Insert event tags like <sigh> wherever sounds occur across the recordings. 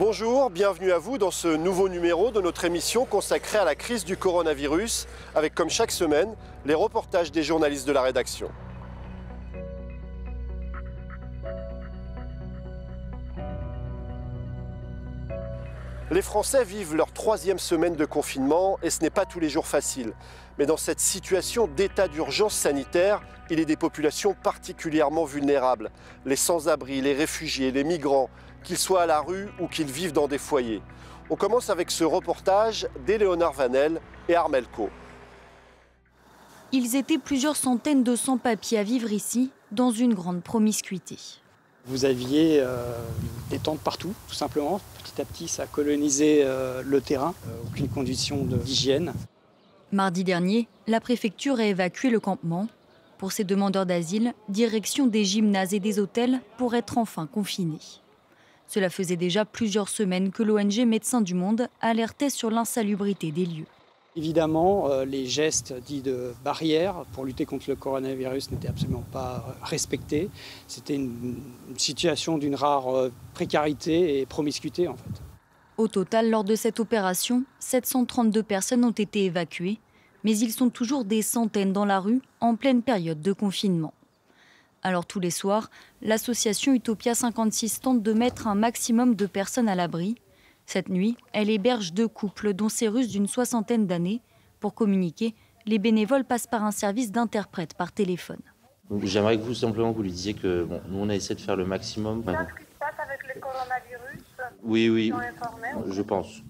Bonjour, bienvenue à vous dans ce nouveau numéro de notre émission consacrée à la crise du coronavirus, avec comme chaque semaine les reportages des journalistes de la rédaction. Les Français vivent leur troisième semaine de confinement et ce n'est pas tous les jours facile. Mais dans cette situation d'état d'urgence sanitaire, il est des populations particulièrement vulnérables. Les sans-abri, les réfugiés, les migrants, qu'ils soient à la rue ou qu'ils vivent dans des foyers. On commence avec ce reportage d'Éléonore Vanel et Armelco. Ils étaient plusieurs centaines de sans-papiers à vivre ici, dans une grande promiscuité. Vous aviez euh, des tentes partout, tout simplement. Petit à petit, ça a colonisé euh, le terrain. Euh, aucune condition d'hygiène. Mardi dernier, la préfecture a évacué le campement. Pour ces demandeurs d'asile, direction des gymnases et des hôtels pour être enfin confinés. Cela faisait déjà plusieurs semaines que l'ONG Médecins du Monde alertait sur l'insalubrité des lieux. Évidemment, euh, les gestes dits de barrière pour lutter contre le coronavirus n'étaient absolument pas euh, respectés. C'était une, situation d'une rare euh, précarité et promiscuité en fait. Au total, lors de cette opération, 732 personnes ont été évacuées, mais ils sont toujours des centaines dans la rue en pleine période de confinement. Alors tous les soirs, l'association Utopia 56 tente de mettre un maximum de personnes à l'abri cette nuit, elle héberge deux couples, dont ces Russes d'une soixantaine d'années. Pour communiquer, les bénévoles passent par un service d'interprète par téléphone. J'aimerais que vous simplement vous lui disiez que nous on a essayé de faire le maximum. ce qui se passe avec le coronavirus Oui, oui, je pense.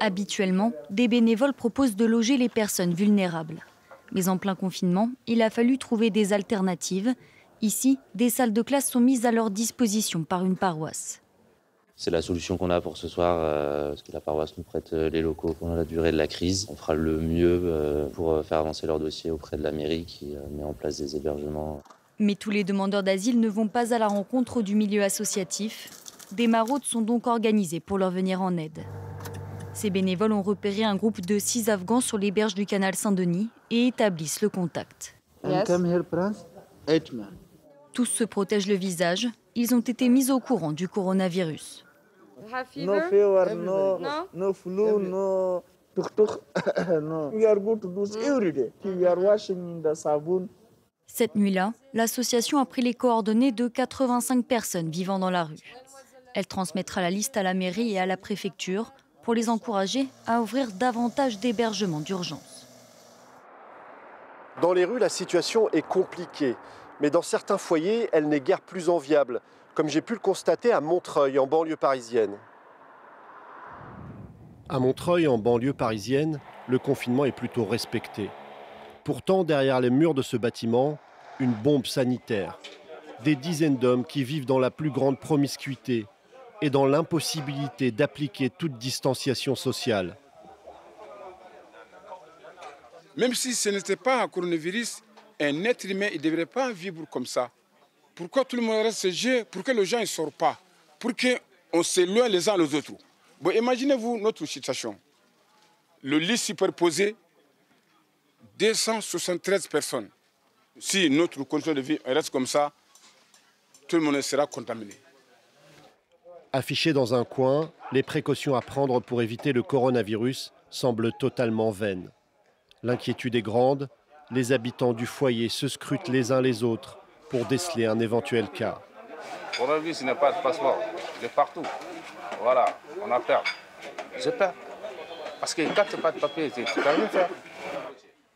Habituellement, des bénévoles proposent de loger les personnes vulnérables. Mais en plein confinement, il a fallu trouver des alternatives. Ici, des salles de classe sont mises à leur disposition par une paroisse. C'est la solution qu'on a pour ce soir, euh, parce que la paroisse nous prête euh, les locaux pendant la durée de la crise. On fera le mieux euh, pour faire avancer leur dossier auprès de la mairie qui met en place des hébergements. Mais tous les demandeurs d'asile ne vont pas à la rencontre du milieu associatif. Des maraudes sont donc organisées pour leur venir en aide. Ces bénévoles ont repéré un groupe de six Afghans sur les berges du canal Saint-Denis et établissent le contact. Tous se protègent le visage. Ils ont été mis au courant du coronavirus. No fever, no, no, no flu, no tuk tuk. <coughs> no. We are going to do this every day. We are washing in the sabun. Cette nuit-là, l'association a pris les coordonnées de 85 personnes vivant dans la rue. Elle transmettra la liste à la mairie et à la préfecture pour les encourager à ouvrir davantage d'hébergements d'urgence. Dans les rues, la situation est compliquée, mais dans certains foyers, elle n'est guère plus enviable comme j'ai pu le constater à Montreuil, en banlieue parisienne. À Montreuil, en banlieue parisienne, le confinement est plutôt respecté. Pourtant, derrière les murs de ce bâtiment, une bombe sanitaire. Des dizaines d'hommes qui vivent dans la plus grande promiscuité et dans l'impossibilité d'appliquer toute distanciation sociale. Même si ce n'était pas un coronavirus, un être humain ne devrait pas vivre comme ça. Pourquoi tout le monde reste jeu Pourquoi les gens ne sortent pas Pour qu'on s'éloigne les uns les autres. Bon, imaginez-vous notre situation. Le lit superposé, 273 personnes. Si notre condition de vie reste comme ça, tout le monde sera contaminé. Affichées dans un coin, les précautions à prendre pour éviter le coronavirus semblent totalement vaines. L'inquiétude est grande, les habitants du foyer se scrutent les uns les autres pour déceler un éventuel cas. Aujourd'hui, ce n'est pas de passeport. De partout. Voilà, on a peur. J'ai peur. Parce que quand tu n'as pas de papier, tu peux rien faire.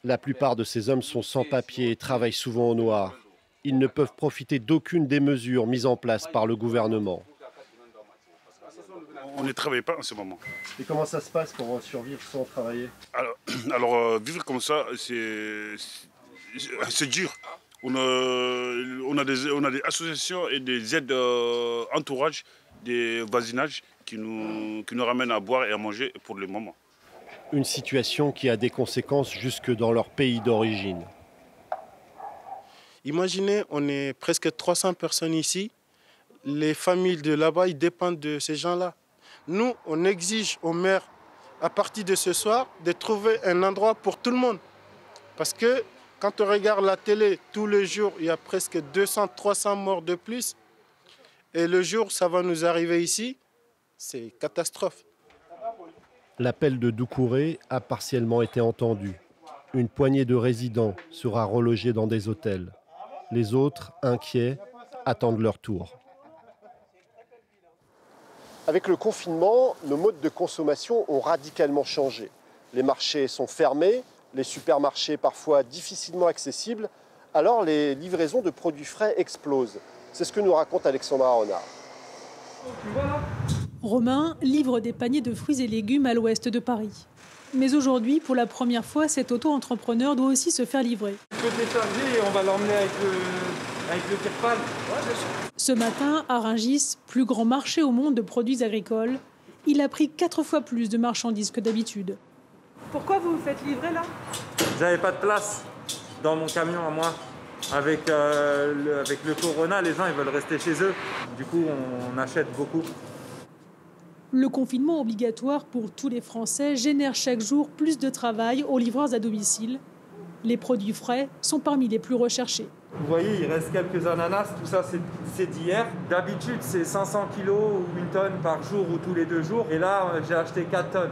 La plupart de ces hommes sont sans papier et travaillent souvent au noir. Ils ne peuvent profiter d'aucune des mesures mises en place par le gouvernement. On ne travaille pas en ce moment. Et comment ça se passe pour survivre sans travailler? Alors, <clears throat> alors euh, vivre comme ça, c'est dur. On a, des, associations et des aides euh, entourage, des voisinages qui nous, qui nous ramènent à boire et à manger pour le moment. Une situation qui a des conséquences jusque dans leur pays d'origine. Imaginez, on est presque 300 personnes ici. Les familles de là-bas, ils dépendent de ces gens-là. Nous, on exige au maire, à partir de ce soir, de trouver un endroit pour tout le monde. Parce que quand on regarde la télé, tous les jours, il y a presque 200, 300 morts de plus. Et le jour, ça va nous arriver ici, c'est catastrophe. L'appel de Doucouré a partiellement été entendu. Une poignée de résidents sera relogée dans des hôtels. Les autres, inquiets, attendent leur tour. Avec le confinement, nos modes de consommation ont radicalement changé. Les marchés sont fermés, les supermarchés parfois difficilement accessibles, alors les livraisons de produits frais explosent. C'est ce que nous raconte Alexandra Renard. Romain livre des paniers de fruits et légumes à l'ouest de Paris. Mais aujourd'hui, pour la première fois, cet auto-entrepreneur doit aussi se faire livrer. Je peux décharger et on va l'emmener avec le, avec le Ce matin, à Rungis, plus grand marché au monde de produits agricoles, il a pris quatre fois plus de marchandises que d'habitude. Pourquoi vous vous faites livrer là J'avais pas de place dans mon camion à moi. Avec, euh, le, avec le corona, les gens ils veulent rester chez eux. Du coup, on achète beaucoup. Le confinement obligatoire pour tous les Français génère chaque jour plus de travail aux livreurs à domicile. Les produits frais sont parmi les plus recherchés. Vous voyez, il reste quelques ananas, tout ça c'est d'hier. D'habitude c'est 500 kg ou une tonne par jour ou tous les deux jours. Et là j'ai acheté 4 tonnes.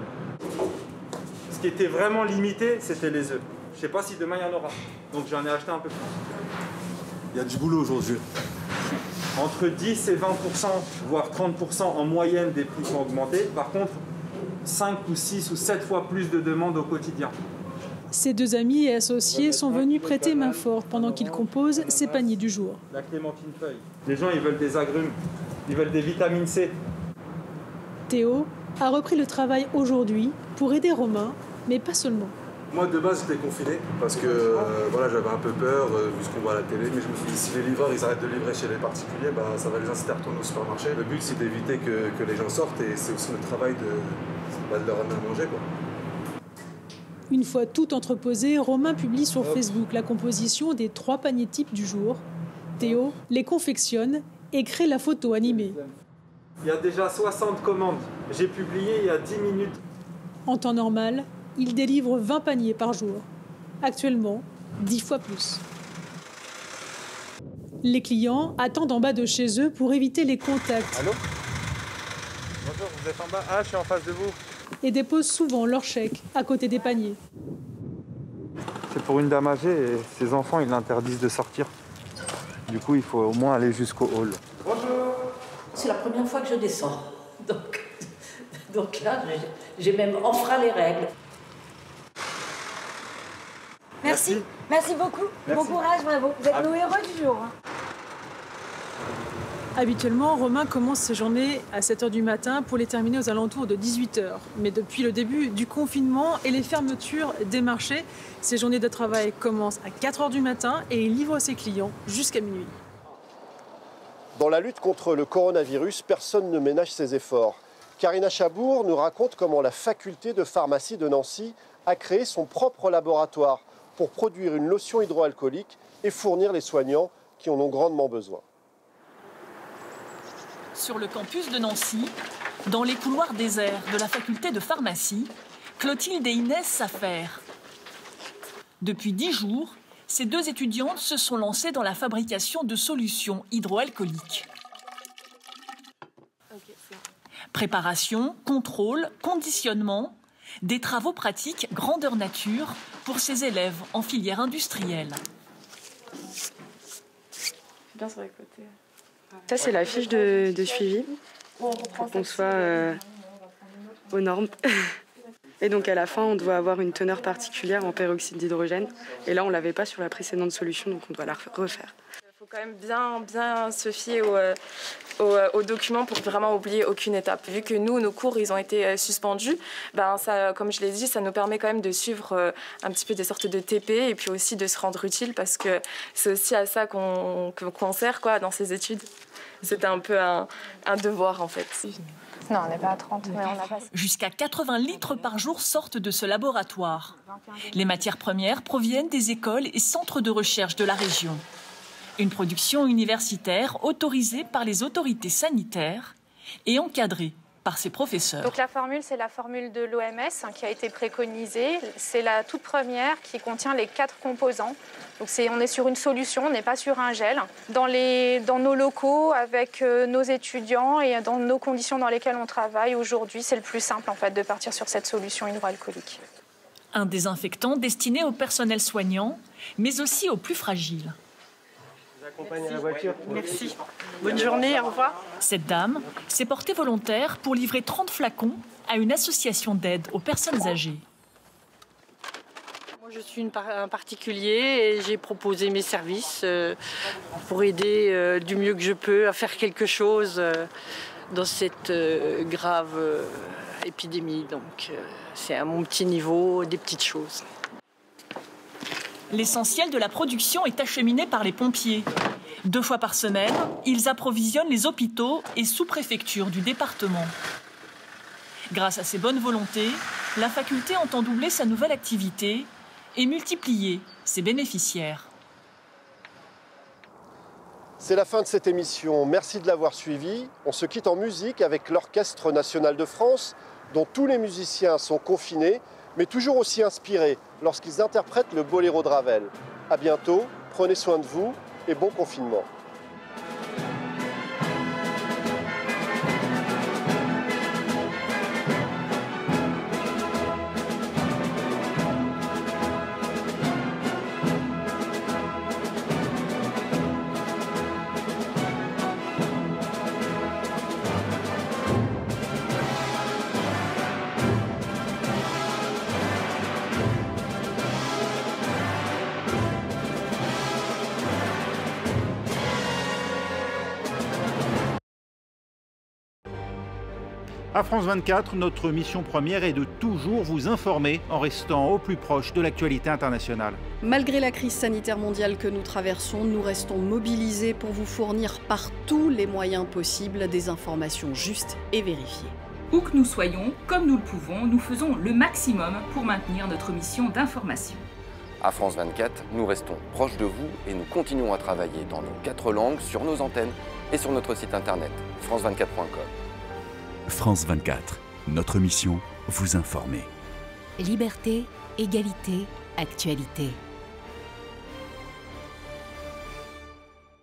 Ce qui était vraiment limité, c'était les œufs. Je ne sais pas si demain il y en aura. Donc j'en ai acheté un peu plus. Il y a du boulot aujourd'hui entre 10 et 20% voire 30% en moyenne des prix qui ont augmenté. Par contre, 5 ou 6 ou 7 fois plus de demandes au quotidien. Ces deux amis et associés sont venus prêter main forte pendant qu'ils composent ces paniers du jour. La clémentine feuille. Les gens, ils veulent des agrumes, ils veulent des vitamines C. Théo a repris le travail aujourd'hui pour aider Romain, mais pas seulement. Moi de base j'étais confiné parce que euh, voilà, j'avais un peu peur euh, vu ce qu'on voit à la télé, mais je me suis dit si les livreurs ils arrêtent de livrer chez les particuliers, bah, ça va les inciter à retourner au supermarché. Le but c'est d'éviter que, les gens sortent et c'est aussi notre travail de, bah, leur amener à manger. Quoi. Une fois tout entreposé, Romain publie sur Facebook la composition des trois paniers types du jour. Théo les confectionne et crée la photo animée. Il y a déjà 60 commandes. J'ai publié il y a 10 minutes. En temps normal, il délivre 20 paniers par jour. Actuellement, 10 fois plus. Les clients attendent en bas de chez eux pour éviter les contacts. Allô Bonjour, vous êtes en bas Ah, je suis en face de vous. Et déposent souvent leur chèque à côté des paniers. C'est pour une dame âgée et ses enfants, ils l'interdisent de sortir. Du coup, il faut au moins aller jusqu'au hall. Bonjour C'est la première fois que je descends. Donc, <laughs> donc là, j'ai même enfreint les règles. Merci. Merci, beaucoup. Bon courage, bravo. Vous êtes nos héros du jour. Habituellement, Romain commence ses journées à 7h du matin pour les terminer aux alentours de 18h. Mais depuis le début du confinement et les fermetures des marchés, ses journées de travail commencent à 4h du matin et il livre ses clients jusqu'à minuit. Dans la lutte contre le coronavirus, personne ne ménage ses efforts. Karina Chabour nous raconte comment la faculté de pharmacie de Nancy a créé son propre laboratoire pour produire une lotion hydroalcoolique et fournir les soignants qui en ont grandement besoin. Sur le campus de Nancy, dans les couloirs déserts de la faculté de pharmacie, Clotilde et Inès s'affairent. Depuis dix jours, ces deux étudiantes se sont lancées dans la fabrication de solutions hydroalcooliques. Préparation, contrôle, conditionnement, des travaux pratiques grandeur nature pour ces élèves en filière industrielle. Ça, c'est la fiche de, suivi pour qu'on soit euh, aux normes. <laughs> Et donc à la fin, on doit avoir une teneur particulière en peroxyde d'hydrogène. Et là, on ne l'avait pas sur la précédente solution, donc on doit la refaire quand même bien, bien se fier aux, euh, euh, aux, documents pour vraiment oublier aucune étape. Vu que nous, nos cours, ils ont été euh, suspendus, ben ça, comme je l'ai dit, ça nous permet quand même de suivre un petit peu des sortes de TP et puis aussi de se rendre utile parce que c'est aussi à ça qu'on sert quoi, dans ces études. C'était un peu un, un, devoir en fait. Non, on n'est pas à 30, mais on a pas... Jusqu'à 80 litres par jour sortent de ce laboratoire. Les matières premières proviennent des écoles et centres de recherche de la région. Une production universitaire autorisée par les autorités sanitaires et encadrée par ses professeurs. Donc la formule, c'est la formule de l'OMS hein, qui a été préconisée. C'est la toute première qui contient les quatre composants. Donc on est sur une solution, on n'est pas sur un gel. Dans, les, dans nos locaux, avec euh, nos étudiants et dans nos conditions dans lesquelles on travaille aujourd'hui, c'est le plus simple en fait de partir sur cette solution hydroalcoolique. Un désinfectant destiné au personnel soignant, mais aussi aux plus fragiles. La voiture. Merci. Bonne journée, au revoir. Cette dame s'est portée volontaire pour livrer 30 flacons à une association d'aide aux personnes âgées. Moi, je suis un particulier et j'ai proposé mes services euh, pour aider euh, du mieux que je peux à faire quelque chose euh, dans cette grave épidémie. Donc, c'est à mon petit niveau des petites choses. L'essentiel de la production est acheminé par les pompiers. Deux fois par semaine, ils approvisionnent les hôpitaux et sous-préfectures du département. Grâce à ces bonnes volontés, la faculté entend doubler sa nouvelle activité et multiplier ses bénéficiaires. C'est la fin de cette émission. Merci de l'avoir suivi. On se quitte en musique avec l'Orchestre national de France, dont tous les musiciens sont confinés mais toujours aussi inspirés lorsqu'ils interprètent le boléro de Ravel. A bientôt, prenez soin de vous et bon confinement. À France 24, notre mission première est de toujours vous informer en restant au plus proche de l'actualité internationale. Malgré la crise sanitaire mondiale que nous traversons, nous restons mobilisés pour vous fournir par tous les moyens possibles des informations justes et vérifiées. Où que nous soyons, comme nous le pouvons, nous faisons le maximum pour maintenir notre mission d'information. À France 24, nous restons proches de vous et nous continuons à travailler dans nos quatre langues sur nos antennes et sur notre site internet france24.com. France 24. Notre mission, vous informer. Liberté, égalité, actualité.